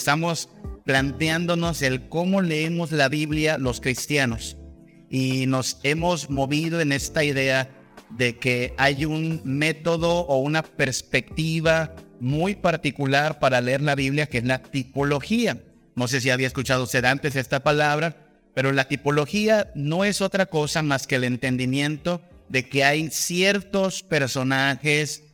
estamos planteándonos el cómo leemos la Biblia los cristianos. Y nos hemos movido en esta idea de que hay un método o una perspectiva muy particular para leer la Biblia, que es la tipología. No sé si había escuchado usted antes esta palabra, pero la tipología no es otra cosa más que el entendimiento de que hay ciertos personajes,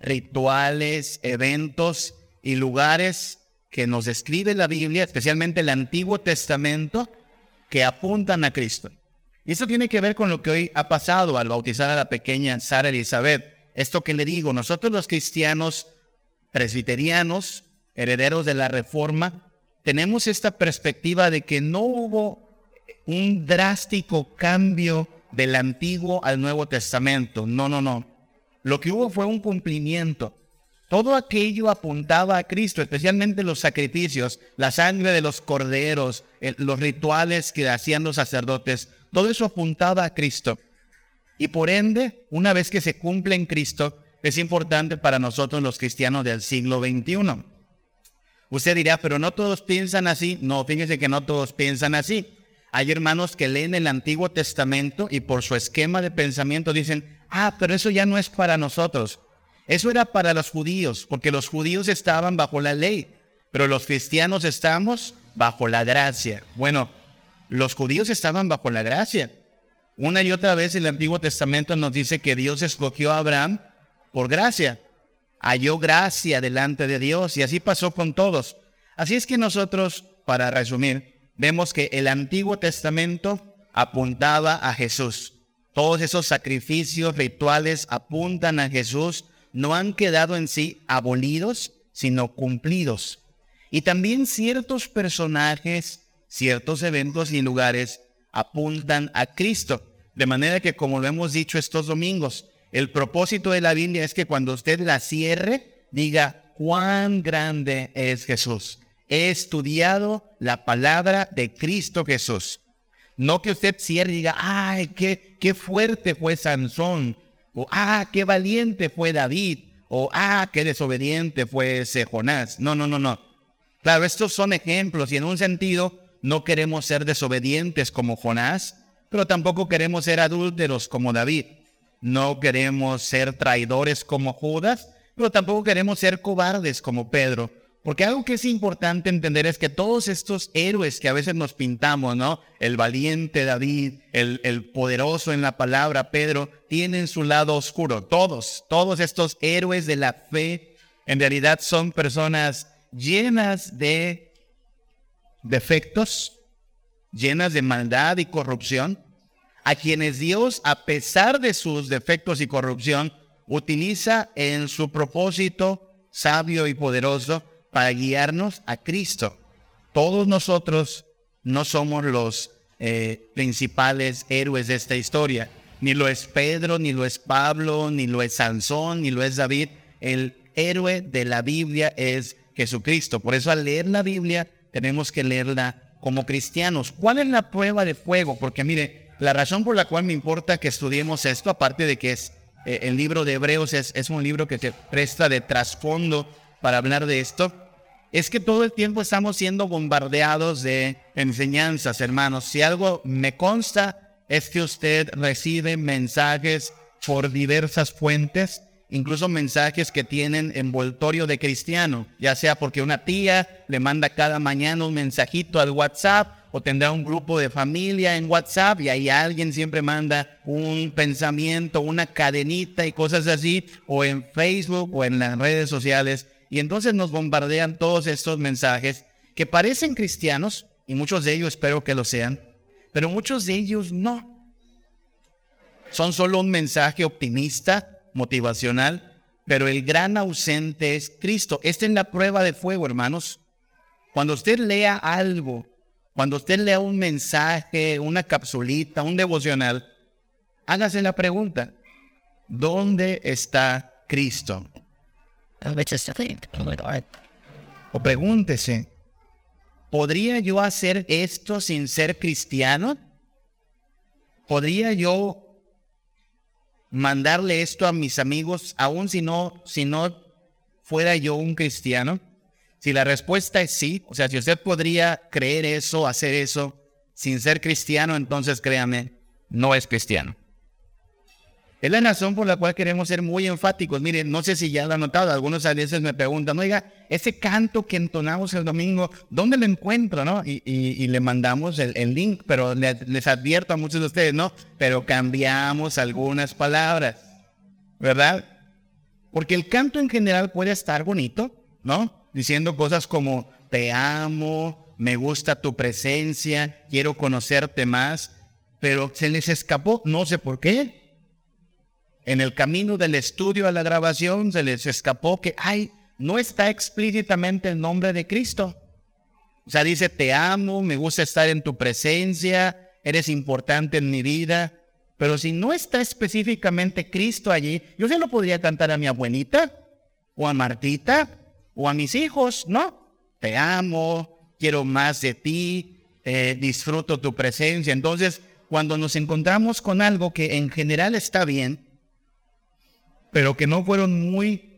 rituales, eventos y lugares que nos describe la Biblia, especialmente el Antiguo Testamento, que apuntan a Cristo. Y eso tiene que ver con lo que hoy ha pasado al bautizar a la pequeña Sara Elizabeth. Esto que le digo, nosotros los cristianos presbiterianos, herederos de la Reforma, tenemos esta perspectiva de que no hubo un drástico cambio del Antiguo al Nuevo Testamento. No, no, no. Lo que hubo fue un cumplimiento. Todo aquello apuntaba a Cristo, especialmente los sacrificios, la sangre de los corderos, los rituales que hacían los sacerdotes. Todo eso apuntaba a Cristo. Y por ende, una vez que se cumple en Cristo, es importante para nosotros los cristianos del siglo XXI. Usted dirá, pero no todos piensan así. No, fíjese que no todos piensan así. Hay hermanos que leen el Antiguo Testamento y por su esquema de pensamiento dicen, ah, pero eso ya no es para nosotros. Eso era para los judíos, porque los judíos estaban bajo la ley, pero los cristianos estamos bajo la gracia. Bueno, los judíos estaban bajo la gracia. Una y otra vez el Antiguo Testamento nos dice que Dios escogió a Abraham por gracia halló gracia delante de Dios y así pasó con todos. Así es que nosotros, para resumir, vemos que el Antiguo Testamento apuntaba a Jesús. Todos esos sacrificios rituales apuntan a Jesús, no han quedado en sí abolidos, sino cumplidos. Y también ciertos personajes, ciertos eventos y lugares apuntan a Cristo. De manera que, como lo hemos dicho estos domingos, el propósito de la Biblia es que cuando usted la cierre, diga cuán grande es Jesús. He estudiado la palabra de Cristo Jesús. No que usted cierre y diga, ay, qué, qué fuerte fue Sansón, o ah, qué valiente fue David, o ah, qué desobediente fue ese Jonás. No, no, no, no. Claro, estos son ejemplos y en un sentido no queremos ser desobedientes como Jonás, pero tampoco queremos ser adúlteros como David. No queremos ser traidores como Judas, pero tampoco queremos ser cobardes como Pedro. Porque algo que es importante entender es que todos estos héroes que a veces nos pintamos, ¿no? El valiente David, el, el, poderoso en la palabra Pedro, tienen su lado oscuro. Todos, todos estos héroes de la fe, en realidad son personas llenas de defectos, llenas de maldad y corrupción, a quienes Dios, a pesar de sus defectos y corrupción, utiliza en su propósito sabio y poderoso para guiarnos a Cristo. Todos nosotros no somos los eh, principales héroes de esta historia. Ni lo es Pedro, ni lo es Pablo, ni lo es Sansón, ni lo es David. El héroe de la Biblia es Jesucristo. Por eso al leer la Biblia tenemos que leerla como cristianos. ¿Cuál es la prueba de fuego? Porque mire, la razón por la cual me importa que estudiemos esto, aparte de que es eh, el libro de Hebreos es, es un libro que te presta de trasfondo para hablar de esto, es que todo el tiempo estamos siendo bombardeados de enseñanzas, hermanos. Si algo me consta es que usted recibe mensajes por diversas fuentes, incluso mensajes que tienen envoltorio de cristiano, ya sea porque una tía le manda cada mañana un mensajito al WhatsApp o tendrá un grupo de familia en WhatsApp y ahí alguien siempre manda un pensamiento, una cadenita y cosas así, o en Facebook o en las redes sociales. Y entonces nos bombardean todos estos mensajes que parecen cristianos, y muchos de ellos espero que lo sean, pero muchos de ellos no. Son solo un mensaje optimista, motivacional, pero el gran ausente es Cristo. Esta es la prueba de fuego, hermanos. Cuando usted lea algo cuando usted lea un mensaje, una capsulita, un devocional, hágase la pregunta, ¿dónde está Cristo? O pregúntese, ¿podría yo hacer esto sin ser cristiano? ¿Podría yo mandarle esto a mis amigos aun si no, si no fuera yo un cristiano? Si la respuesta es sí, o sea, si usted podría creer eso, hacer eso, sin ser cristiano, entonces créame, no es cristiano. Es la razón por la cual queremos ser muy enfáticos. Miren, no sé si ya lo han notado, algunos a veces me preguntan, oiga, ese canto que entonamos el domingo, ¿dónde lo encuentro? No? Y, le mandamos el, link, pero les, advierto a muchos de ustedes, ¿no? Pero cambiamos algunas palabras, ¿verdad? Porque el canto en general puede estar bonito, ¿no? Diciendo cosas como, te amo, me gusta tu presencia, quiero conocerte más, pero se les escapó, no sé por qué, en el camino del estudio a la grabación se les escapó que, ay, no está explícitamente el nombre de Cristo. O sea, dice, te amo, me gusta estar en tu presencia, eres importante en mi vida. Pero si no está específicamente Cristo allí, yo se lo podría cantar a mi abuelita, o a Martita, o a mis hijos, ¿no? Te amo, quiero más de ti, eh, disfruto tu presencia. Entonces, cuando nos encontramos con algo que en general está bien, pero que no fueron muy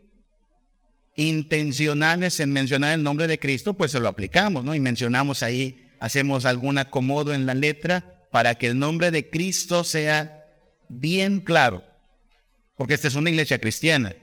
intencionales en mencionar el nombre de Cristo, pues se lo aplicamos, ¿no? Y mencionamos ahí, hacemos algún acomodo en la letra para que el nombre de Cristo sea bien claro, porque esta es una iglesia cristiana.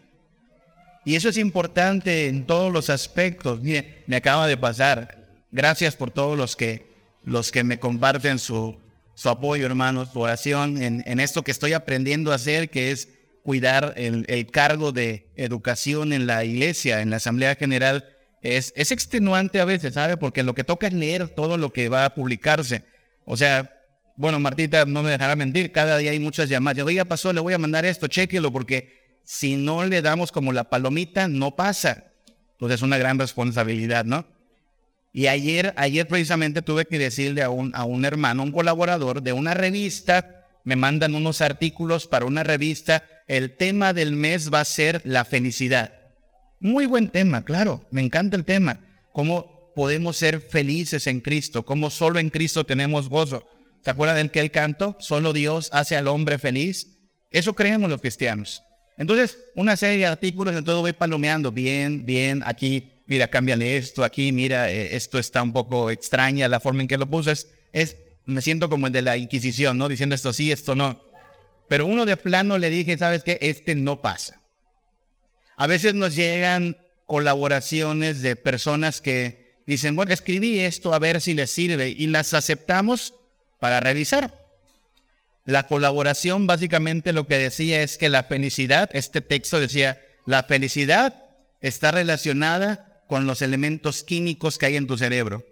Y eso es importante en todos los aspectos. Mire, me acaba de pasar. Gracias por todos los que, los que me comparten su, su apoyo, hermanos, su oración en, en esto que estoy aprendiendo a hacer, que es cuidar el, cargo de educación en la iglesia, en la Asamblea General, es, es extenuante a veces, ¿sabe? Porque lo que toca es leer todo lo que va a publicarse. O sea, bueno, Martita no me dejará mentir, cada día hay muchas llamadas. Yo, oiga, pasó, le voy a mandar esto, chequelo, porque si no le damos como la palomita, no pasa. Entonces es una gran responsabilidad, ¿no? Y ayer, ayer precisamente tuve que decirle a un, a un hermano, un colaborador de una revista, me mandan unos artículos para una revista el tema del mes va a ser la felicidad. Muy buen tema, claro, me encanta el tema. Cómo podemos ser felices en Cristo, cómo solo en Cristo tenemos gozo. ¿Se acuerdan del que el canto? Solo Dios hace al hombre feliz. Eso creemos los cristianos. Entonces, una serie de artículos, en todo voy palomeando, bien, bien, aquí, mira, cámbiale esto, aquí, mira, eh, esto está un poco extraña, la forma en que lo puse es, me siento como el de la Inquisición, ¿no? Diciendo esto sí, esto no. Pero uno de plano le dije, ¿sabes qué? Este no pasa. A veces nos llegan colaboraciones de personas que dicen, bueno, escribí esto a ver si les sirve y las aceptamos para revisar. La colaboración básicamente lo que decía es que la felicidad, este texto decía, la felicidad está relacionada con los elementos químicos que hay en tu cerebro.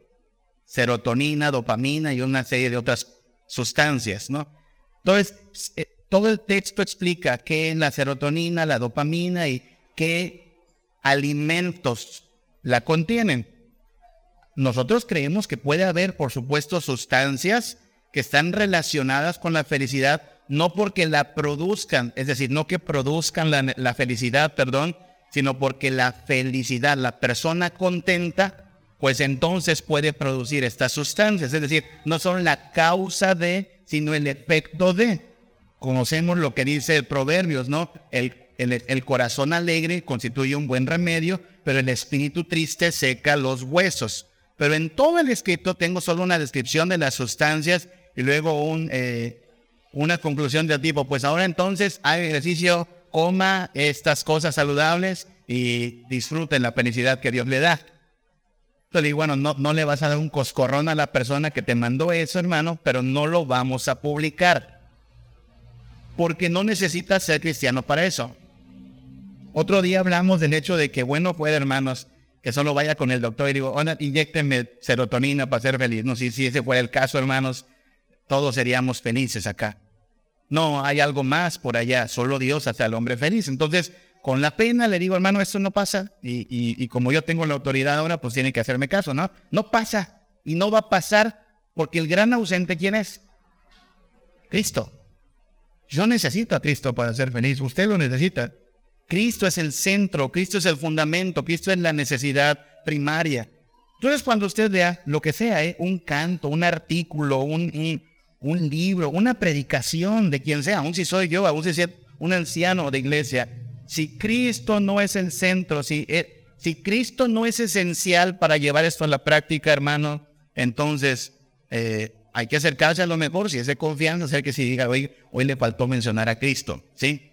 Serotonina, dopamina y una serie de otras sustancias, ¿no? Entonces, eh, todo el texto explica qué es la serotonina, la dopamina y qué alimentos la contienen. Nosotros creemos que puede haber, por supuesto, sustancias que están relacionadas con la felicidad, no porque la produzcan, es decir, no que produzcan la, la felicidad, perdón, sino porque la felicidad, la persona contenta, pues entonces puede producir estas sustancias. Es decir, no son la causa de, sino el efecto de. Conocemos lo que dice el Proverbios, ¿no? El, el, corazón alegre constituye un buen remedio, pero el espíritu triste seca los huesos. Pero en todo el escrito tengo solo una descripción de las sustancias y luego un, eh, una conclusión del tipo, pues ahora entonces hay ejercicio, coma estas cosas saludables y disfruten la felicidad que Dios le da. Entonces digo, bueno, no, no le vas a dar un coscorrón a la persona que te mandó eso, hermano, pero no lo vamos a publicar porque no necesitas ser cristiano para eso. Otro día hablamos del hecho de que bueno puede, hermanos, que solo vaya con el doctor y digo, inyectenme serotonina para ser feliz. No, si, si ese fuera el caso, hermanos, todos seríamos felices acá. No, hay algo más por allá, solo Dios hace al hombre feliz. Entonces, con la pena le digo, hermano, esto no pasa. Y, y, y como yo tengo la autoridad ahora, pues tiene que hacerme caso, ¿no? No pasa. Y no va a pasar porque el gran ausente, ¿quién es? Cristo. Yo necesito a Cristo para ser feliz. Usted lo necesita. Cristo es el centro, Cristo es el fundamento, Cristo es la necesidad primaria. Entonces cuando usted vea lo que sea, ¿eh? un canto, un artículo, un, un, libro, una predicación de quien sea, aun si soy yo, aun si soy un anciano de iglesia, si Cristo no es el centro, si, eh, si Cristo no es esencial para llevar esto a la práctica, hermano, entonces eh, hay que acercarse a lo mejor, si es de confianza, hacer que si diga, hoy, hoy le faltó mencionar a Cristo, ¿sí?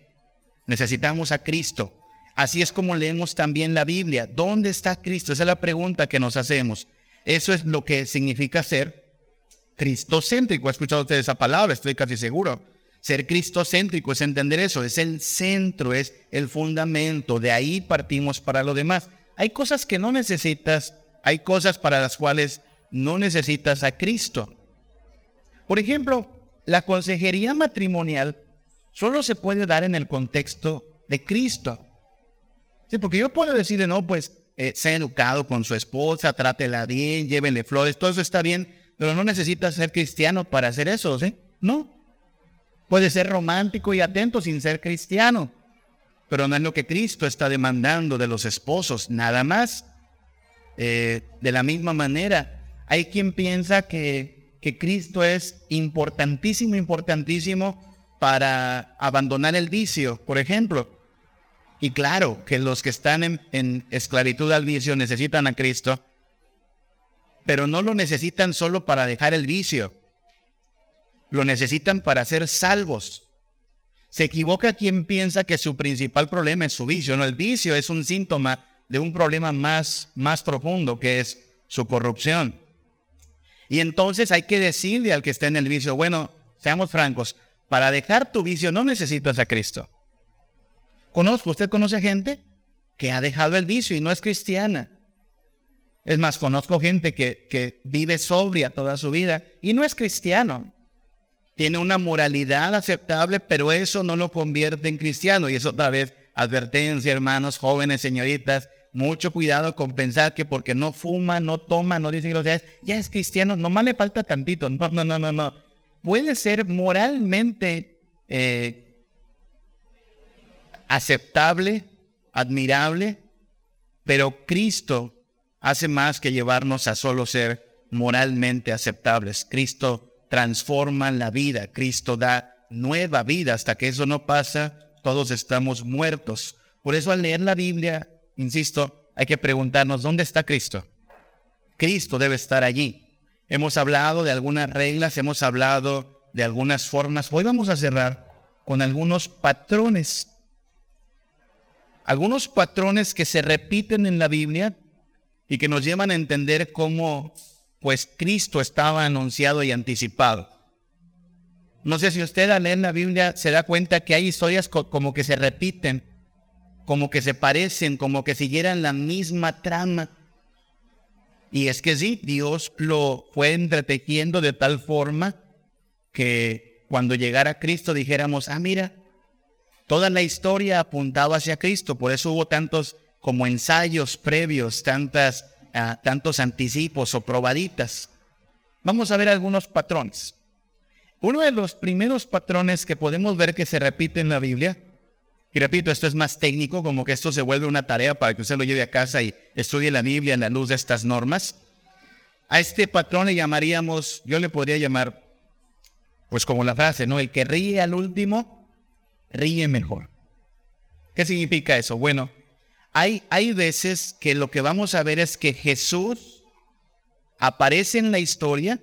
Necesitamos a Cristo. Así es como leemos también la Biblia. ¿Dónde está Cristo? Esa es la pregunta que nos hacemos. Eso es lo que significa ser cristocéntrico. ¿Ha escuchado usted esa palabra? Estoy casi seguro. Ser cristocéntrico es entender eso, es el centro, es el fundamento. De ahí partimos para lo demás. Hay cosas que no necesitas, hay cosas para las cuales no necesitas a Cristo. Por ejemplo, la consejería matrimonial solo se puede dar en el contexto de Cristo. Sí, porque yo puedo decirle, no, pues, eh, sea educado con su esposa, trátela bien, llévenle flores, todo eso está bien, pero no necesitas ser cristiano para hacer eso, ¿sí? No. Puede ser romántico y atento sin ser cristiano, pero no es lo que Cristo está demandando de los esposos, nada más. Eh, de la misma manera, hay quien piensa que, que Cristo es importantísimo, importantísimo para abandonar el vicio, por ejemplo. Y claro que los que están en, esclavitud al vicio necesitan a Cristo, pero no lo necesitan solo para dejar el vicio, lo necesitan para ser salvos. Se equivoca quien piensa que su principal problema es su vicio, no, el vicio es un síntoma de un problema más, más profundo que es su corrupción. Y entonces hay que decirle al que está en el vicio, bueno, seamos francos, para dejar tu vicio no necesitas a Cristo. Conozco, usted conoce gente que ha dejado el vicio y no es cristiana. Es más, conozco gente que, que vive sobria toda su vida y no es cristiano. Tiene una moralidad aceptable, pero eso no lo convierte en cristiano. Y eso otra vez, advertencia, hermanos, jóvenes, señoritas, mucho cuidado con pensar que porque no fuma, no toma, no dice groserías, ya es cristiano, nomás le falta tantito. No, no, no, no, no. Puede ser moralmente eh, aceptable, admirable, pero Cristo hace más que llevarnos a solo ser moralmente aceptables. Cristo transforma la vida, Cristo da nueva vida. Hasta que eso no pasa, todos estamos muertos. Por eso al leer la Biblia insisto, hay que preguntarnos, ¿dónde está Cristo? Cristo debe estar allí. Hemos hablado de algunas reglas, hemos hablado de algunas formas. Hoy vamos a cerrar con algunos patrones. Algunos patrones que se repiten en la Biblia y que nos llevan a entender cómo pues Cristo estaba anunciado y anticipado. No sé si usted al leer la Biblia se da cuenta que hay historias como que se repiten como que se parecen, como que siguieran la misma trama. Y es que sí, Dios lo fue entretejiendo de tal forma que cuando llegara Cristo dijéramos, ah, mira, toda la historia apuntaba hacia Cristo, por eso hubo tantos como ensayos previos, tantas, ah, tantos anticipos o probaditas. Vamos a ver algunos patrones. Uno de los primeros patrones que podemos ver que se repite en la Biblia y repito, esto es más técnico, como que esto se vuelve una tarea para que usted lo lleve a casa y estudie la Biblia en la luz de estas normas. A este patrón le llamaríamos, yo le podría llamar, pues como la frase, ¿no? El que ríe al último, ríe mejor. ¿Qué significa eso? Bueno, hay, hay veces que lo que vamos a ver es que Jesús aparece en la historia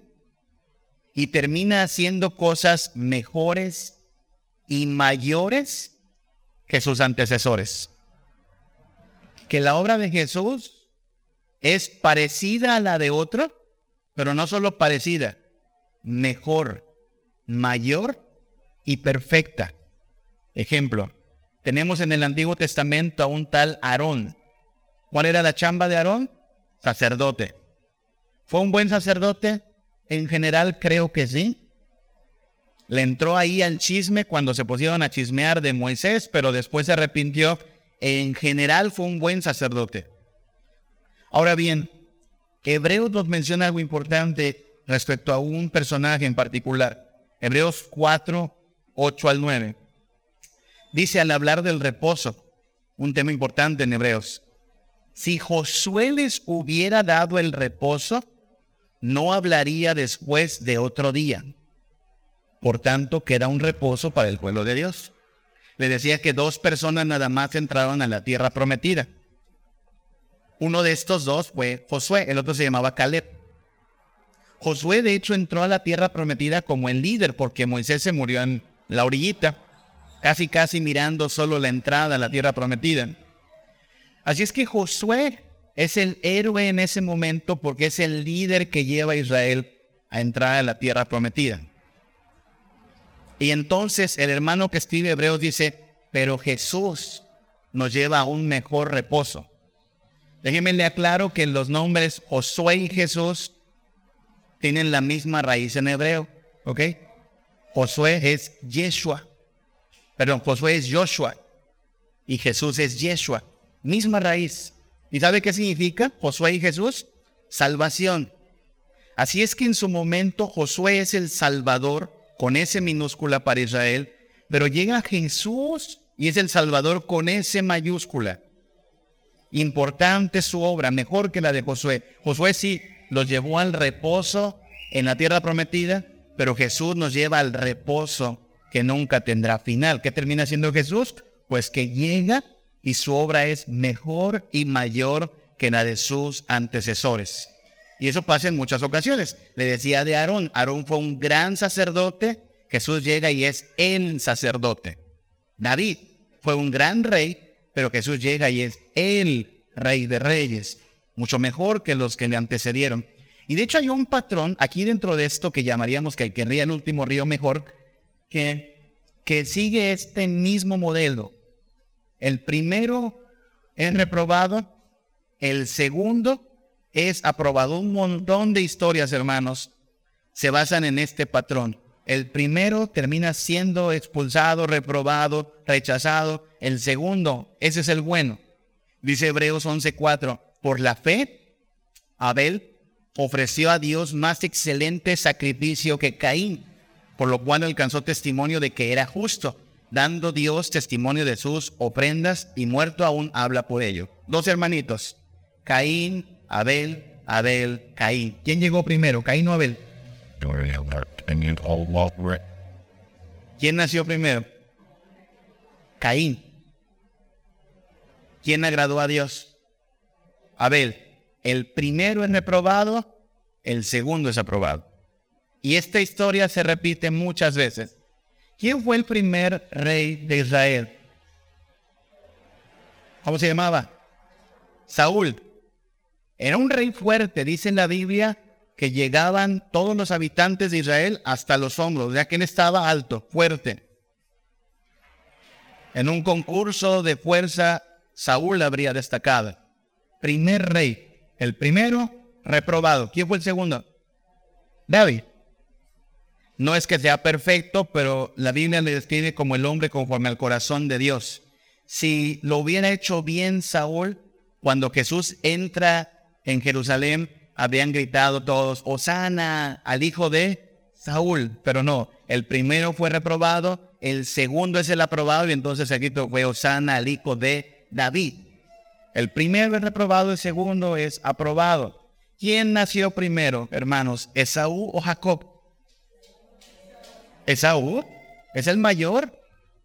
y termina haciendo cosas mejores y mayores que sus antecesores. Que la obra de Jesús es parecida a la de otro, pero no solo parecida, mejor, mayor y perfecta. Ejemplo, tenemos en el Antiguo Testamento a un tal Aarón. ¿Cuál era la chamba de Aarón? Sacerdote. ¿Fue un buen sacerdote? En general creo que sí. Le entró ahí al chisme cuando se pusieron a chismear de Moisés, pero después se arrepintió. En general fue un buen sacerdote. Ahora bien, Hebreos nos menciona algo importante respecto a un personaje en particular. Hebreos 4, 8 al 9. Dice al hablar del reposo, un tema importante en Hebreos. Si Josué les hubiera dado el reposo, no hablaría después de otro día por tanto, queda un reposo para el pueblo de Dios. Le decía que dos personas nada más entraron a la tierra prometida. Uno de estos dos fue Josué, el otro se llamaba Caleb. Josué de hecho entró a la tierra prometida como el líder porque Moisés se murió en la orillita, casi casi mirando solo la entrada a la tierra prometida. Así es que Josué es el héroe en ese momento porque es el líder que lleva a Israel a entrar a la tierra prometida. Y entonces el hermano que escribe Hebreos dice, pero Jesús nos lleva a un mejor reposo. Déjenme le aclaro que los nombres Josué y Jesús tienen la misma raíz en hebreo, ¿ok? Josué es Yeshua, perdón, Josué es Joshua y Jesús es Yeshua, misma raíz. ¿Y sabe qué significa Josué y Jesús? Salvación. Así es que en su momento Josué es el Salvador con ese minúscula para Israel, pero llega Jesús y es el Salvador con ese mayúscula. Importante su obra, mejor que la de Josué. Josué sí los llevó al reposo en la tierra prometida, pero Jesús nos lleva al reposo que nunca tendrá final. ¿Qué termina siendo Jesús? Pues que llega y su obra es mejor y mayor que la de sus antecesores. Y eso pasa en muchas ocasiones. Le decía de Aarón, Aarón fue un gran sacerdote, Jesús llega y es el sacerdote. David fue un gran rey, pero Jesús llega y es el rey de reyes, mucho mejor que los que le antecedieron. Y de hecho hay un patrón aquí dentro de esto que llamaríamos que el el último río mejor, que, que sigue este mismo modelo. El primero es reprobado, el segundo es aprobado. Un montón de historias, hermanos, se basan en este patrón. El primero termina siendo expulsado, reprobado, rechazado. El segundo, ese es el bueno. Dice Hebreos 11:4, por la fe, Abel ofreció a Dios más excelente sacrificio que Caín, por lo cual alcanzó testimonio de que era justo, dando Dios testimonio de sus ofrendas y muerto aún habla por ello. Dos hermanitos, Caín Abel, Abel, Caín. ¿Quién llegó primero, Caín o Abel? ¿Quién nació primero? Caín. ¿Quién agradó a Dios? Abel. El primero es reprobado, el segundo es aprobado. Y esta historia se repite muchas veces. ¿Quién fue el primer rey de Israel? ¿Cómo se llamaba? Saúl. Era un rey fuerte, dice en la Biblia, que llegaban todos los habitantes de Israel hasta los hombros, ya que él estaba alto, fuerte. En un concurso de fuerza, Saúl habría destacado. Primer rey. El primero, reprobado. ¿Quién fue el segundo? David. No es que sea perfecto, pero la Biblia le describe como el hombre conforme al corazón de Dios. Si lo hubiera hecho bien Saúl, cuando Jesús entra en Jerusalén habían gritado todos, Osana al hijo de Saúl, pero no, el primero fue reprobado, el segundo es el aprobado y entonces el grito fue Osana al hijo de David. El primero es reprobado, el segundo es aprobado. ¿Quién nació primero, hermanos? ¿Esaú o Jacob? Esaú es el mayor,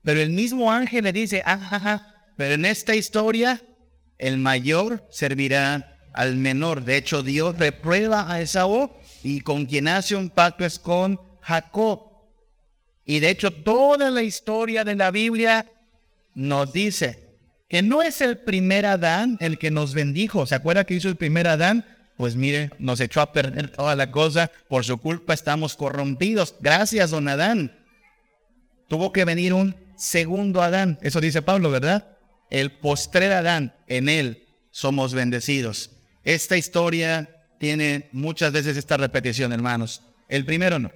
pero el mismo ángel le dice, ah, pero en esta historia el mayor servirá al menor. De hecho, Dios reprueba a Esaú y con quien hace un pacto es con Jacob. Y de hecho, toda la historia de la Biblia nos dice que no es el primer Adán el que nos bendijo. ¿Se acuerda que hizo el primer Adán? Pues mire, nos echó a perder toda la cosa. Por su culpa estamos corrompidos. Gracias, don Adán. Tuvo que venir un segundo Adán. Eso dice Pablo, ¿verdad? El postrer Adán, en él somos bendecidos. Esta historia tiene muchas veces esta repetición, hermanos. El primero no,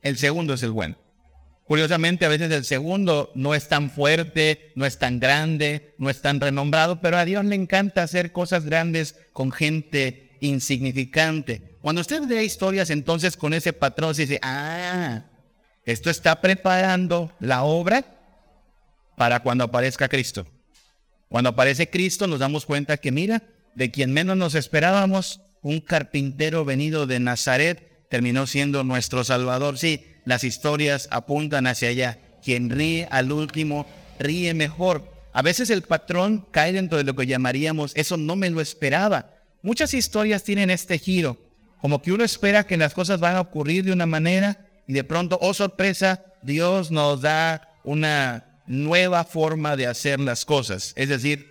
el segundo es el bueno. Curiosamente, a veces el segundo no es tan fuerte, no es tan grande, no es tan renombrado, pero a Dios le encanta hacer cosas grandes con gente insignificante. Cuando usted ve historias entonces con ese patrón, se dice, ah, esto está preparando la obra para cuando aparezca Cristo. Cuando aparece Cristo nos damos cuenta que, mira, de quien menos nos esperábamos, un carpintero venido de Nazaret, terminó siendo nuestro Salvador. Sí, las historias apuntan hacia allá. Quien ríe al último, ríe mejor. A veces el patrón cae dentro de lo que llamaríamos, eso no me lo esperaba. Muchas historias tienen este giro, como que uno espera que las cosas van a ocurrir de una manera y de pronto, oh sorpresa, Dios nos da una nueva forma de hacer las cosas. Es decir,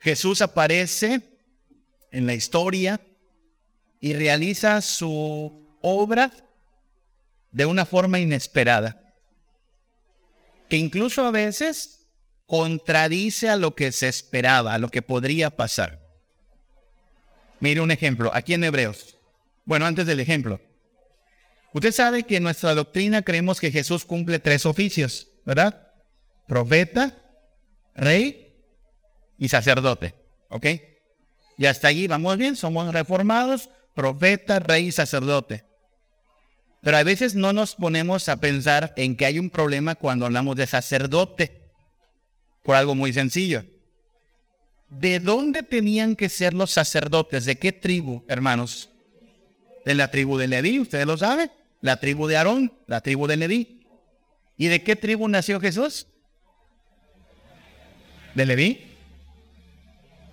Jesús aparece en la historia y realiza su obra de una forma inesperada, que incluso a veces contradice a lo que se esperaba, a lo que podría pasar. Mire un ejemplo, aquí en Hebreos. Bueno, antes del ejemplo. Usted sabe que en nuestra doctrina creemos que Jesús cumple tres oficios, ¿verdad? Profeta, rey y sacerdote. ¿Ok? Y hasta allí vamos bien, somos reformados, profeta, rey y sacerdote. Pero a veces no nos ponemos a pensar en que hay un problema cuando hablamos de sacerdote, por algo muy sencillo. ¿De dónde tenían que ser los sacerdotes? ¿De qué tribu, hermanos? De la tribu de Leví, ustedes lo saben. La tribu de Aarón, la tribu de Leví. ¿Y de qué tribu nació Jesús? ¿De Leví?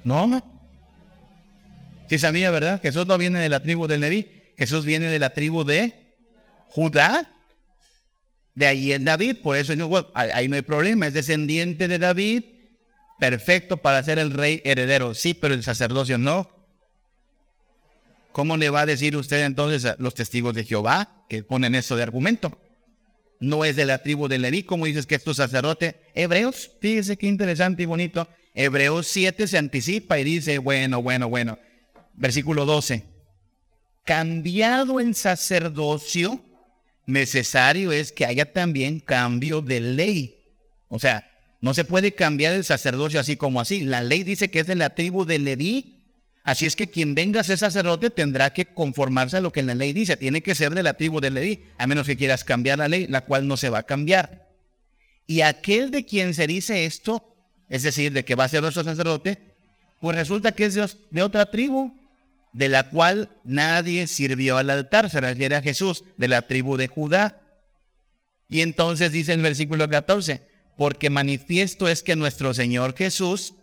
No. Sí sabía, ¿verdad? Jesús no viene de la tribu de Leví. Jesús viene de la tribu de Judá. De ahí es David. Por eso ahí no hay problema. Es descendiente de David perfecto para ser el rey heredero. Sí, pero el sacerdocio no. ¿Cómo le va a decir usted entonces a los testigos de Jehová que ponen eso de argumento? No es de la tribu de Leví, como dices que es tu sacerdote. Hebreos, fíjese qué interesante y bonito. Hebreos 7 se anticipa y dice, bueno, bueno, bueno. Versículo 12. Cambiado en sacerdocio, necesario es que haya también cambio de ley. O sea, no se puede cambiar el sacerdocio así como así. La ley dice que es de la tribu de Leví. Así es que quien venga a ser sacerdote tendrá que conformarse a lo que la ley dice. Tiene que ser de la tribu de Leví, a menos que quieras cambiar la ley, la cual no se va a cambiar. Y aquel de quien se dice esto, es decir, de que va a ser nuestro sacerdote, pues resulta que es de otra tribu, de la cual nadie sirvió al altar, se refiere a Jesús, de la tribu de Judá. Y entonces dice el versículo 14, porque manifiesto es que nuestro Señor Jesús,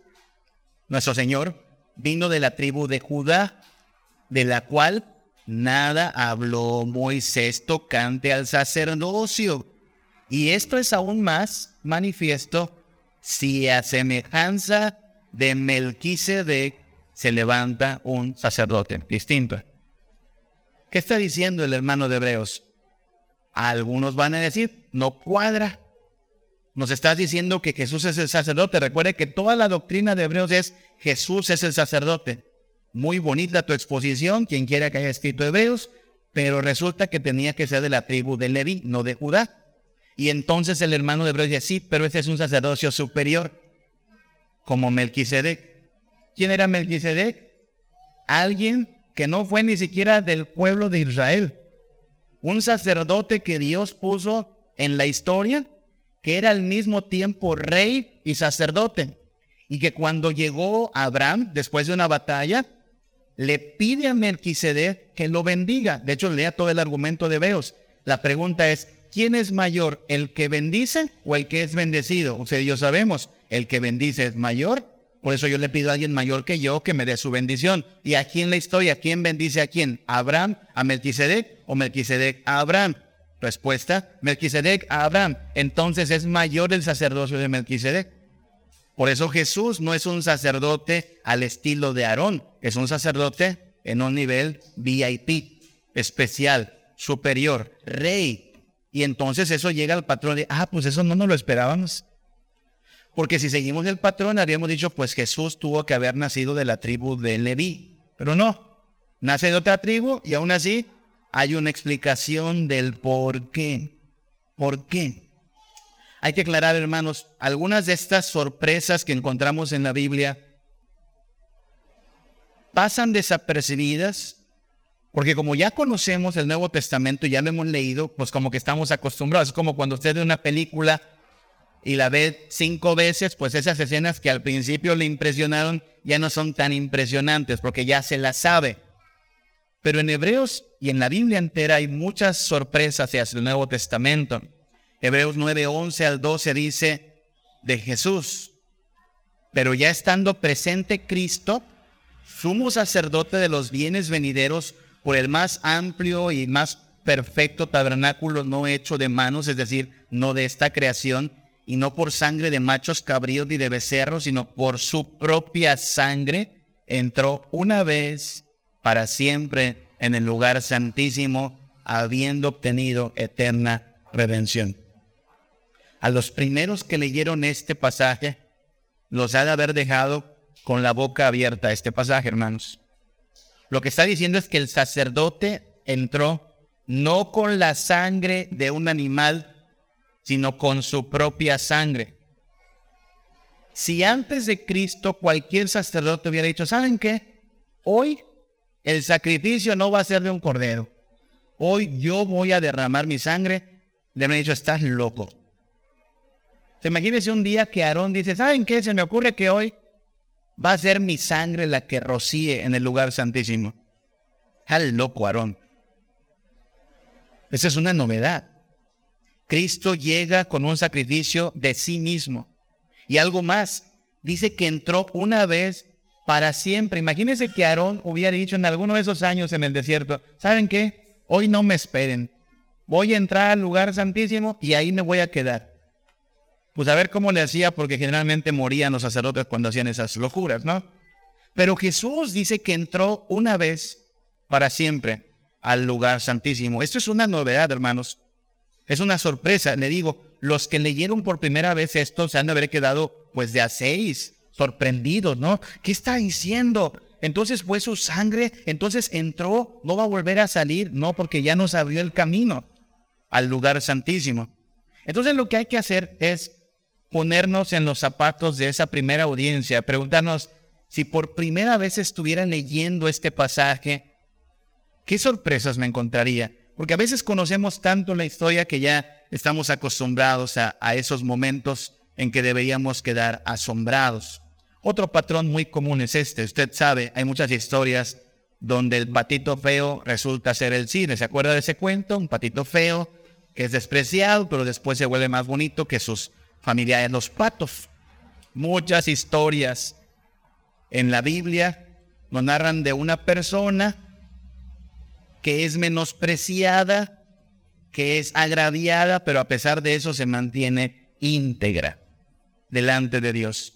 nuestro Señor, vino de la tribu de Judá, de la cual nada habló Moisés tocante al sacerdocio. Y esto es aún más manifiesto si a semejanza de Melquisedec se levanta un sacerdote distinto. ¿Qué está diciendo el hermano de Hebreos? Algunos van a decir, no cuadra. Nos estás diciendo que Jesús es el sacerdote. Recuerde que toda la doctrina de Hebreos es Jesús es el sacerdote. Muy bonita tu exposición, quien quiera que haya escrito Hebreos, pero resulta que tenía que ser de la tribu de Leví, no de Judá. Y entonces el hermano de Hebreos dice, sí, pero ese es un sacerdocio superior, como Melquisedec. ¿Quién era Melquisedec? Alguien que no fue ni siquiera del pueblo de Israel. Un sacerdote que Dios puso en la historia que era al mismo tiempo rey y sacerdote, y que cuando llegó Abraham, después de una batalla, le pide a Melquisedec que lo bendiga. De hecho, lea todo el argumento de Beos. La pregunta es, ¿quién es mayor, el que bendice o el que es bendecido? O sea, yo sabemos, el que bendice es mayor, por eso yo le pido a alguien mayor que yo que me dé su bendición. Y aquí en la historia, ¿quién bendice a quién? ¿Abraham a Melquisedec o Melquisedec a Abraham? Respuesta, Melquisedec a Abraham. Entonces es mayor el sacerdocio de Melquisedec. Por eso Jesús no es un sacerdote al estilo de Aarón, es un sacerdote en un nivel VIP, especial, superior, rey. Y entonces eso llega al patrón de, ah, pues eso no nos lo esperábamos. Porque si seguimos el patrón, habríamos dicho, pues Jesús tuvo que haber nacido de la tribu de Leví. Pero no, nace de otra tribu y aún así hay una explicación del por qué. ¿Por qué? Hay que aclarar, hermanos, algunas de estas sorpresas que encontramos en la Biblia pasan desapercibidas porque como ya conocemos el Nuevo Testamento, ya lo hemos leído, pues como que estamos acostumbrados. Es como cuando usted ve una película y la ve cinco veces, pues esas escenas que al principio le impresionaron ya no son tan impresionantes porque ya se las sabe. Pero en Hebreos y en la Biblia entera hay muchas sorpresas hacia el Nuevo Testamento. Hebreos 9, 11 al 12 dice de Jesús, Pero ya estando presente Cristo, sumo sacerdote de los bienes venideros por el más amplio y más perfecto tabernáculo no hecho de manos, es decir, no de esta creación, y no por sangre de machos cabríos ni de becerros, sino por su propia sangre, entró una vez para siempre en el lugar santísimo, habiendo obtenido eterna redención. A los primeros que leyeron este pasaje, los ha de haber dejado con la boca abierta este pasaje, hermanos. Lo que está diciendo es que el sacerdote entró no con la sangre de un animal, sino con su propia sangre. Si antes de Cristo cualquier sacerdote hubiera dicho, ¿saben qué? Hoy el sacrificio no va a ser de un cordero. Hoy yo voy a derramar mi sangre. Le han dicho, estás loco. Se imagínese un día que Aarón dice, ¿saben qué? Se me ocurre que hoy va a ser mi sangre la que rocíe en el lugar santísimo. Al loco Aarón. Esa es una novedad. Cristo llega con un sacrificio de sí mismo. Y algo más, dice que entró una vez para siempre. Imagínense que Aarón hubiera dicho en alguno de esos años en el desierto, ¿saben qué? Hoy no me esperen. Voy a entrar al lugar santísimo y ahí me voy a quedar. Pues a ver cómo le hacía, porque generalmente morían los sacerdotes cuando hacían esas locuras, ¿no? Pero Jesús dice que entró una vez para siempre al lugar santísimo. Esto es una novedad, hermanos. Es una sorpresa. Le digo, los que leyeron por primera vez esto se han de haber quedado pues de a seis, sorprendidos, ¿no? ¿Qué está diciendo? Entonces fue su sangre, entonces entró, no va a volver a salir, no, porque ya nos abrió el camino al lugar santísimo. Entonces lo que hay que hacer es ponernos en los zapatos de esa primera audiencia, preguntarnos si por primera vez estuvieran leyendo este pasaje, ¿qué sorpresas me encontraría? Porque a veces conocemos tanto la historia que ya estamos acostumbrados a, esos momentos en que deberíamos quedar asombrados. Otro patrón muy común es este. Usted sabe, hay muchas historias donde el patito feo resulta ser el cine. ¿Se acuerda de ese cuento? Un patito feo que es despreciado, pero después se vuelve más bonito que sus familiares los patos. Muchas historias en la Biblia nos narran de una persona que es menospreciada, que es agraviada, pero a pesar de eso se mantiene íntegra delante de Dios.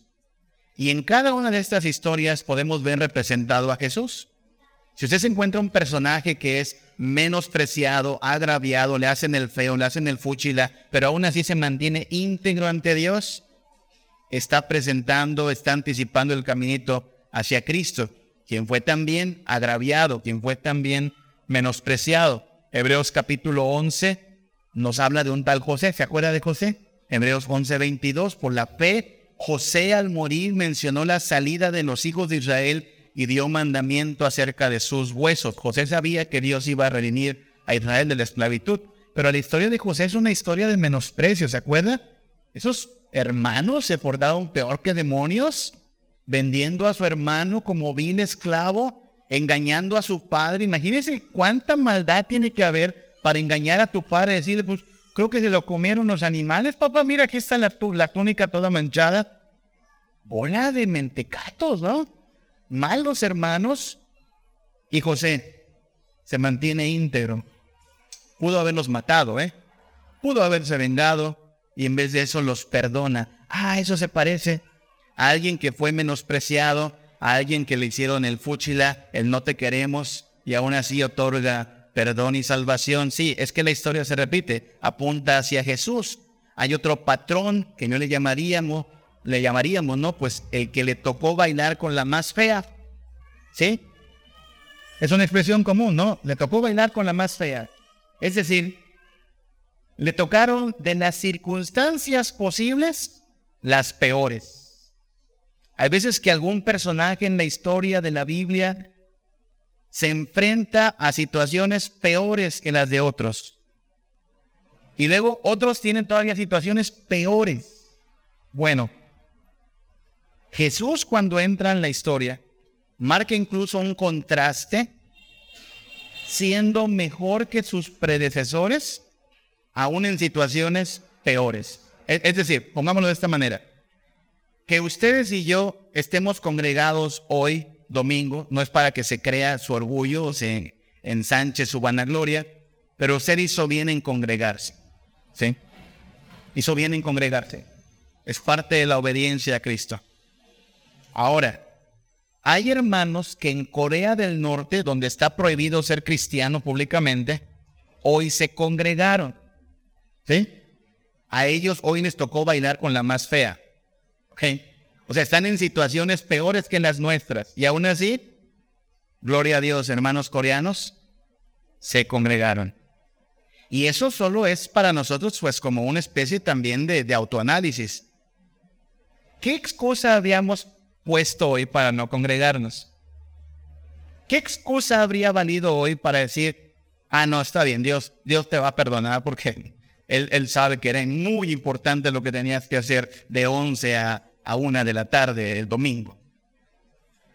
Y en cada una de estas historias podemos ver representado a Jesús. Si usted se encuentra un personaje que es menospreciado, agraviado, le hacen el feo, le hacen el fúchila, pero aún así se mantiene íntegro ante Dios, está presentando, está anticipando el caminito hacia Cristo, quien fue también agraviado, quien fue también menospreciado. Hebreos capítulo 11 nos habla de un tal José. ¿Se acuerda de José? Hebreos 11, 22. Por la fe, José al morir mencionó la salida de los hijos de Israel y dio mandamiento acerca de sus huesos. José sabía que Dios iba a redimir a Israel de la esclavitud. Pero la historia de José es una historia de menosprecio, ¿se acuerda? Esos hermanos se portaron peor que demonios, vendiendo a su hermano como vil esclavo engañando a su padre. Imagínense cuánta maldad tiene que haber para engañar a tu padre y decirle, pues creo que se lo comieron los animales, papá, mira, aquí está la, la túnica toda manchada. Bola de mentecatos, ¿no? Malos hermanos. Y José se mantiene íntegro. Pudo haberlos matado, ¿eh? Pudo haberse vengado y en vez de eso los perdona. Ah, eso se parece a alguien que fue menospreciado, a alguien que le hicieron el fúchila, el no te queremos, y aún así otorga perdón y salvación. Sí, es que la historia se repite, apunta hacia Jesús. Hay otro patrón que no le llamaríamos, le llamaríamos, ¿no? Pues el que le tocó bailar con la más fea. ¿Sí? Es una expresión común, ¿no? Le tocó bailar con la más fea. Es decir, le tocaron de las circunstancias posibles las peores. Hay veces que algún personaje en la historia de la Biblia se enfrenta a situaciones peores que las de otros. Y luego otros tienen todavía situaciones peores. Bueno, Jesús cuando entra en la historia marca incluso un contraste, siendo mejor que sus predecesores, aún en situaciones peores. Es, decir, pongámoslo de esta manera. que ustedes y yo estemos congregados hoy, domingo, no es para que se crea su orgullo o se ensanche su vanagloria, pero usted hizo bien en congregarse. ¿Sí? Hizo bien en congregarse. Es parte de la obediencia a Cristo. Ahora, hay hermanos que en Corea del Norte, donde está prohibido ser cristiano públicamente, hoy se congregaron. ¿Sí? A ellos hoy les tocó bailar con la más fea. ¿Ok? O sea, están en situaciones peores que las nuestras. Y aún así, gloria a Dios, hermanos coreanos, se congregaron. Y eso solo es para nosotros pues como una especie también de, de autoanálisis. ¿Qué excusa habíamos puesto hoy para no congregarnos? ¿Qué excusa habría valido hoy para decir, ah, no, está bien, Dios, Dios te va a perdonar porque él, él sabe que era muy importante lo que tenías que hacer de 11 a, a 1 de la tarde el domingo?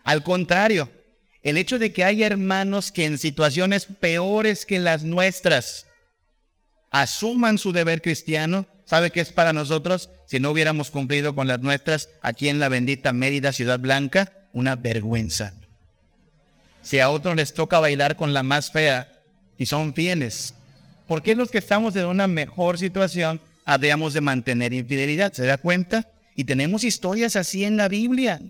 Al contrario, el hecho de que hay hermanos que en situaciones peores que las nuestras, asuman su deber cristiano, ¿sabe qué es para nosotros? Si no hubiéramos cumplido con las nuestras aquí en la bendita Mérida, Ciudad Blanca, una vergüenza. Si a otros les toca bailar con la más fea y son fieles, ¿por qué los que estamos en una mejor situación habríamos de mantener infidelidad? ¿Se da cuenta? Y tenemos historias así en la Biblia.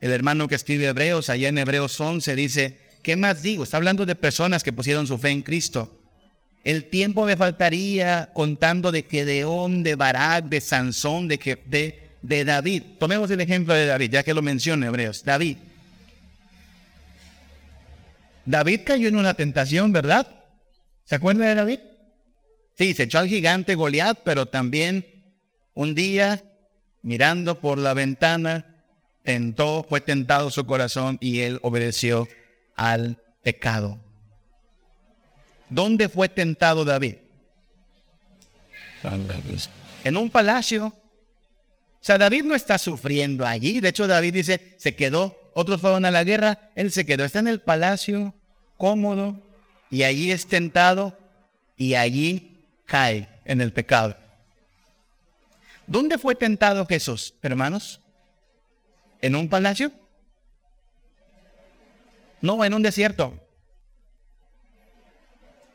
El hermano que escribe Hebreos, allá en Hebreos 11, dice, ¿qué más digo? Está hablando de personas que pusieron su fe en Cristo. El tiempo me faltaría contando de Gedeón, de Barak, de Sansón, de, de, de David. Tomemos el ejemplo de David, ya que lo menciona Hebreos. David. David cayó en una tentación, ¿verdad? ¿Se acuerda de David? Sí, se echó al gigante Goliat, pero también un día, mirando por la ventana, tentó, fue tentado su corazón y él obedeció al pecado. ¿Dónde fue tentado David? En un palacio. O sea, David no está sufriendo allí. De hecho, David dice, se quedó. Otros fueron a la guerra. Él se quedó. Está en el palacio, cómodo. Y allí es tentado. Y allí cae en el pecado. ¿Dónde fue tentado Jesús, hermanos? ¿En un palacio? No, en un desierto.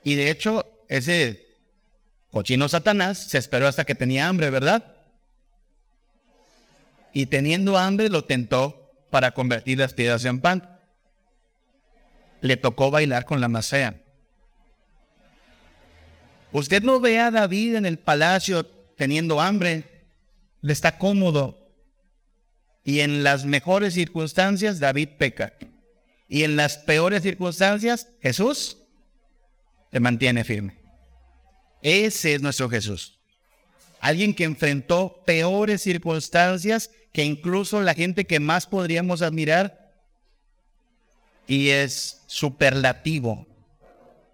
Y de hecho, ese cochino Satanás se esperó hasta que tenía hambre, ¿verdad? Y teniendo hambre lo tentó para convertir las piedras en pan. Le tocó bailar con la macea. Usted no ve a David en el palacio teniendo hambre, le está cómodo. Y en las mejores circunstancias David peca. Y en las peores circunstancias Jesús mantiene firme. Ese es nuestro Jesús. Alguien que enfrentó peores circunstancias que incluso la gente que más podríamos admirar y es superlativo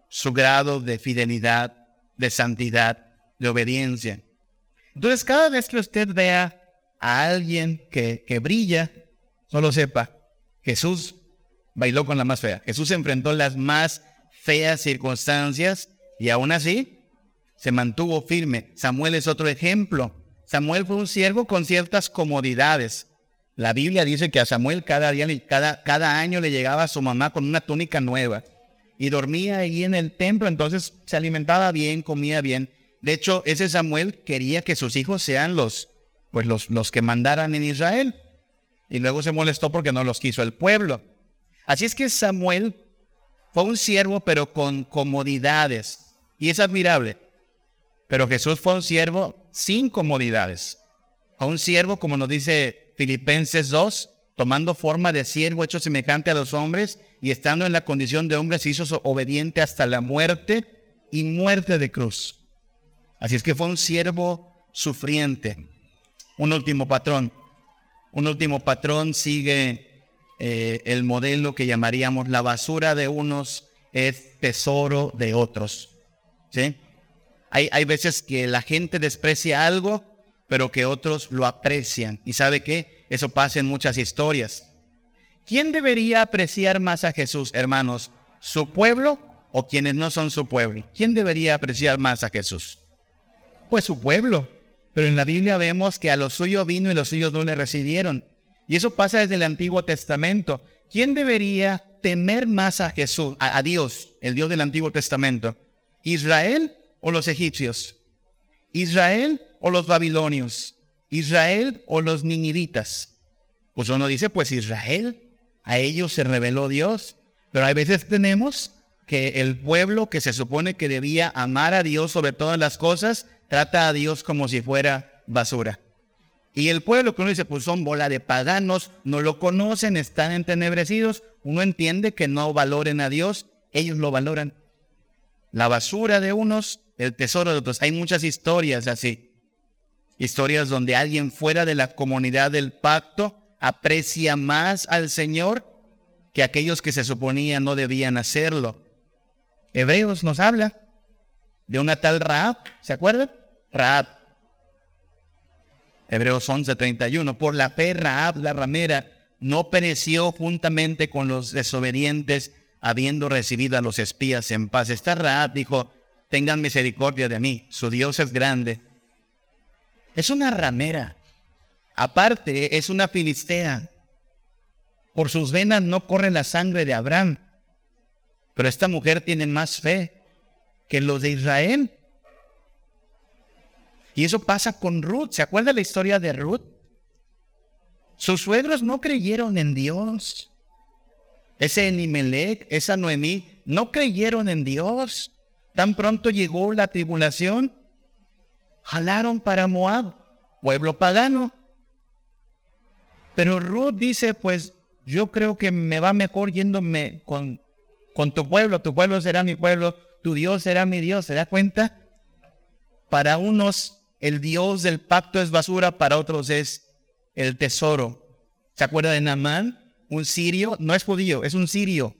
su grado de fidelidad, de santidad, de obediencia. Entonces, cada vez que usted vea a alguien que, que brilla, solo sepa, Jesús bailó con la más fea. Jesús enfrentó las más feas circunstancias y aún así se mantuvo firme. Samuel es otro ejemplo. Samuel fue un siervo con ciertas comodidades. La Biblia dice que a Samuel cada, día, cada, cada año le llegaba a su mamá con una túnica nueva y dormía ahí en el templo, entonces se alimentaba bien, comía bien. De hecho, ese Samuel quería que sus hijos sean los, pues los, los que mandaran en Israel. Y luego se molestó porque no los quiso el pueblo. Así es que Samuel fue un siervo pero con comodidades. Y es admirable. Pero Jesús fue un siervo sin comodidades. Fue un siervo, como nos dice Filipenses 2, tomando forma de siervo hecho semejante a los hombres y estando en la condición de hombre se hizo obediente hasta la muerte y muerte de cruz. Así es que fue un siervo sufriente. Un último patrón. Un último patrón sigue eh, el modelo que llamaríamos la basura de unos es tesoro de otros. ¿sí? Hay, hay veces que la gente desprecia algo, pero que otros lo aprecian. ¿Y sabe qué? Eso pasa en muchas historias. ¿Quién debería apreciar más a Jesús, hermanos? ¿Su pueblo o quienes no son su pueblo? ¿Quién debería apreciar más a Jesús? Pues su pueblo. pero en la Biblia vemos que a los suyos vino y los suyos no le recibieron. Y eso pasa desde el Antiguo Testamento. ¿Quién debería temer más a Jesús, a, Dios, el Dios del Antiguo Testamento? ¿Israel o los egipcios? ¿Israel o los babilonios? ¿Israel o los ninivitas? Pues uno dice, pues Israel, a ellos se reveló Dios. Pero hay veces tenemos que el pueblo que se supone que debía amar a Dios sobre todas las cosas, trata a Dios como si fuera basura. Y el pueblo que uno dice, pues son bola de paganos, no lo conocen, están entenebrecidos, uno entiende que no valoren a Dios, ellos lo valoran. La basura de unos, el tesoro de otros. Hay muchas historias así. Historias donde alguien fuera de la comunidad del pacto aprecia más al Señor que aquellos que se suponían no debían hacerlo. Hebreos nos habla de una tal Raab, ¿se acuerdan? Raab. Hebreos 11:31. Por la fe Raab la ramera no pereció juntamente con los desobedientes, habiendo recibido a los espías en paz. Esta Raab dijo, tengan misericordia de mí, su Dios es grande. Es una ramera. Aparte, es una filistea. Por sus venas no corre la sangre de Abraham. Pero esta mujer tiene más fe que los de Israel. Y eso pasa con Ruth. ¿Se acuerda la historia de Ruth? Sus suegros no creyeron en Dios. Ese Enimelech, esa Noemí, no creyeron en Dios. Tan pronto llegó la tribulación, jalaron para Moab, pueblo pagano. Pero Ruth dice, pues yo creo que me va mejor yéndome con con tu pueblo, tu pueblo será mi pueblo, tu Dios será mi Dios. ¿Se da cuenta? Para unos el Dios del pacto es basura, para otros es el tesoro. ¿Se acuerda de Naamán? Un sirio, no es judío, es un sirio.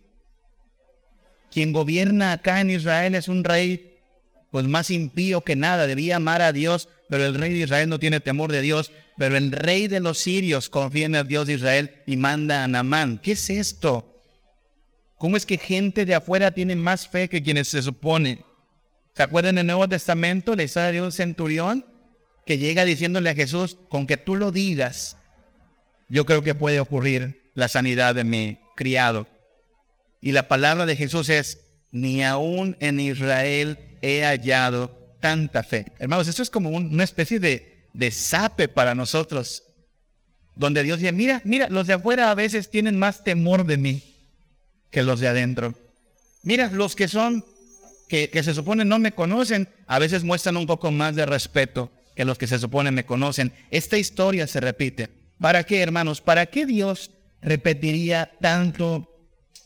Quien gobierna acá en Israel es un rey pues más impío que nada, debía amar a Dios, pero el rey de Israel no tiene temor de Dios, pero el rey de los sirios confía en el Dios de Israel y manda a Naamán. ¿Qué es esto? ¿Cómo es que gente de afuera tiene más fe que quienes se supone? ¿Se acuerdan el Nuevo Testamento? Le historia de un centurión que llega diciéndole a Jesús, con que tú lo digas, yo creo que puede ocurrir la sanidad de mi criado. Y la palabra de Jesús es, ni aún en Israel he hallado tanta fe. Hermanos, esto es como una especie de, de sape para nosotros, donde Dios dice, mira, mira, los de afuera a veces tienen más temor de mí que los de adentro. Mira, los que son, que, que se supone no me conocen, a veces muestran un poco más de respeto que los que se supone me conocen. Esta historia se repite. ¿Para qué, hermanos? ¿Para qué Dios repetiría tanto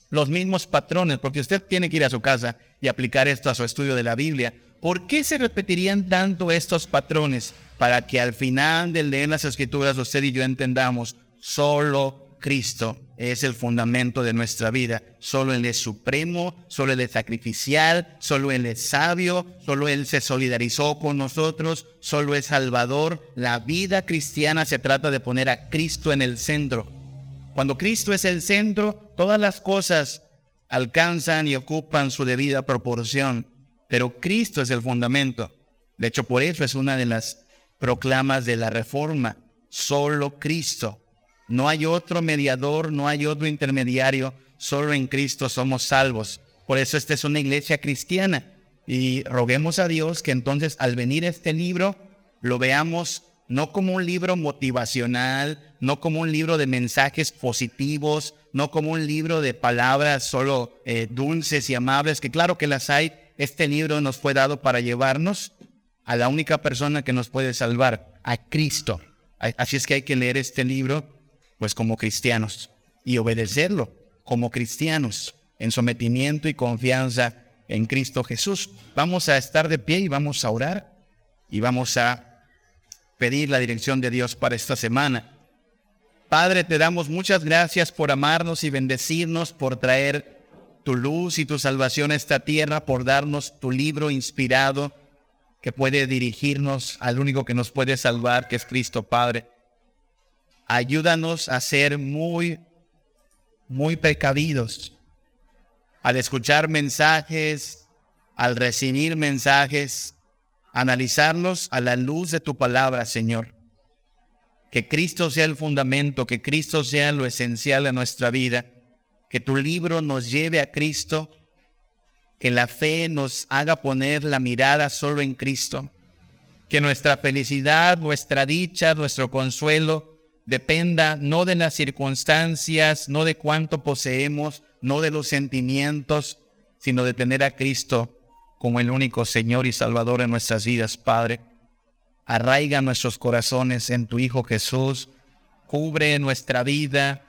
los mismos patrones? Porque usted tiene que ir a su casa y aplicar esto a su estudio de la Biblia. ¿Por qué se repetirían tanto estos patrones? Para que al final de leer las escrituras usted y yo entendamos, solo Cristo es el fundamento de nuestra vida. Solo Él es supremo, solo Él es sacrificial, solo Él es sabio, solo Él se solidarizó con nosotros, solo es salvador. La vida cristiana se trata de poner a Cristo en el centro. Cuando Cristo es el centro, todas las cosas alcanzan y ocupan su debida proporción. Pero Cristo es el fundamento. De hecho, por eso es una de las proclamas de la reforma. Solo Cristo. No hay otro mediador, no hay otro intermediario, solo en Cristo somos salvos. Por eso esta es una iglesia cristiana. Y roguemos a Dios que entonces al venir este libro lo veamos no como un libro motivacional, no como un libro de mensajes positivos, no como un libro de palabras solo eh, dulces y amables, que claro que las hay. Este libro nos fue dado para llevarnos a la única persona que nos puede salvar, a Cristo. Así es que hay que leer este libro pues como cristianos y obedecerlo como cristianos en sometimiento y confianza en Cristo Jesús. Vamos a estar de pie y vamos a orar y vamos a pedir la dirección de Dios para esta semana. Padre, te damos muchas gracias por amarnos y bendecirnos, por traer tu luz y tu salvación a esta tierra, por darnos tu libro inspirado que puede dirigirnos al único que nos puede salvar, que es Cristo Padre ayúdanos a ser muy, muy precavidos al escuchar mensajes, al recibir mensajes, analizarlos a la luz de tu palabra, Señor. Que Cristo sea el fundamento, que Cristo sea lo esencial de nuestra vida, que tu libro nos lleve a Cristo, que la fe nos haga poner la mirada solo en Cristo, que nuestra felicidad, nuestra dicha, nuestro consuelo dependa no de las circunstancias, no de cuánto poseemos, no de los sentimientos, sino de tener a Cristo como el único Señor y Salvador en nuestras vidas, Padre. Arraiga nuestros corazones en tu Hijo Jesús, cubre nuestra vida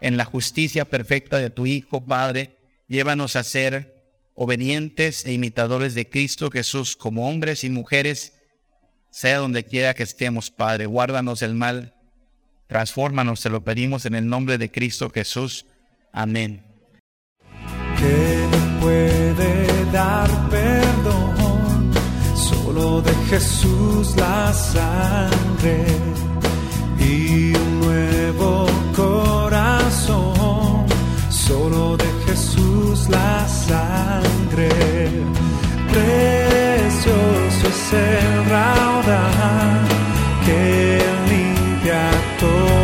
en la justicia perfecta de tu Hijo, Padre. Llévanos a ser obedientes e imitadores de Cristo Jesús como hombres y mujeres, sea donde quiera que estemos, Padre. Guárdanos del mal, Transfórmanos, se lo pedimos en el nombre de Cristo Jesús. Amén. ¿Qué puede dar perdón? Solo de Jesús la sangre y un nuevo corazón. Solo de Jesús la sangre. Precioso es el raudal todo.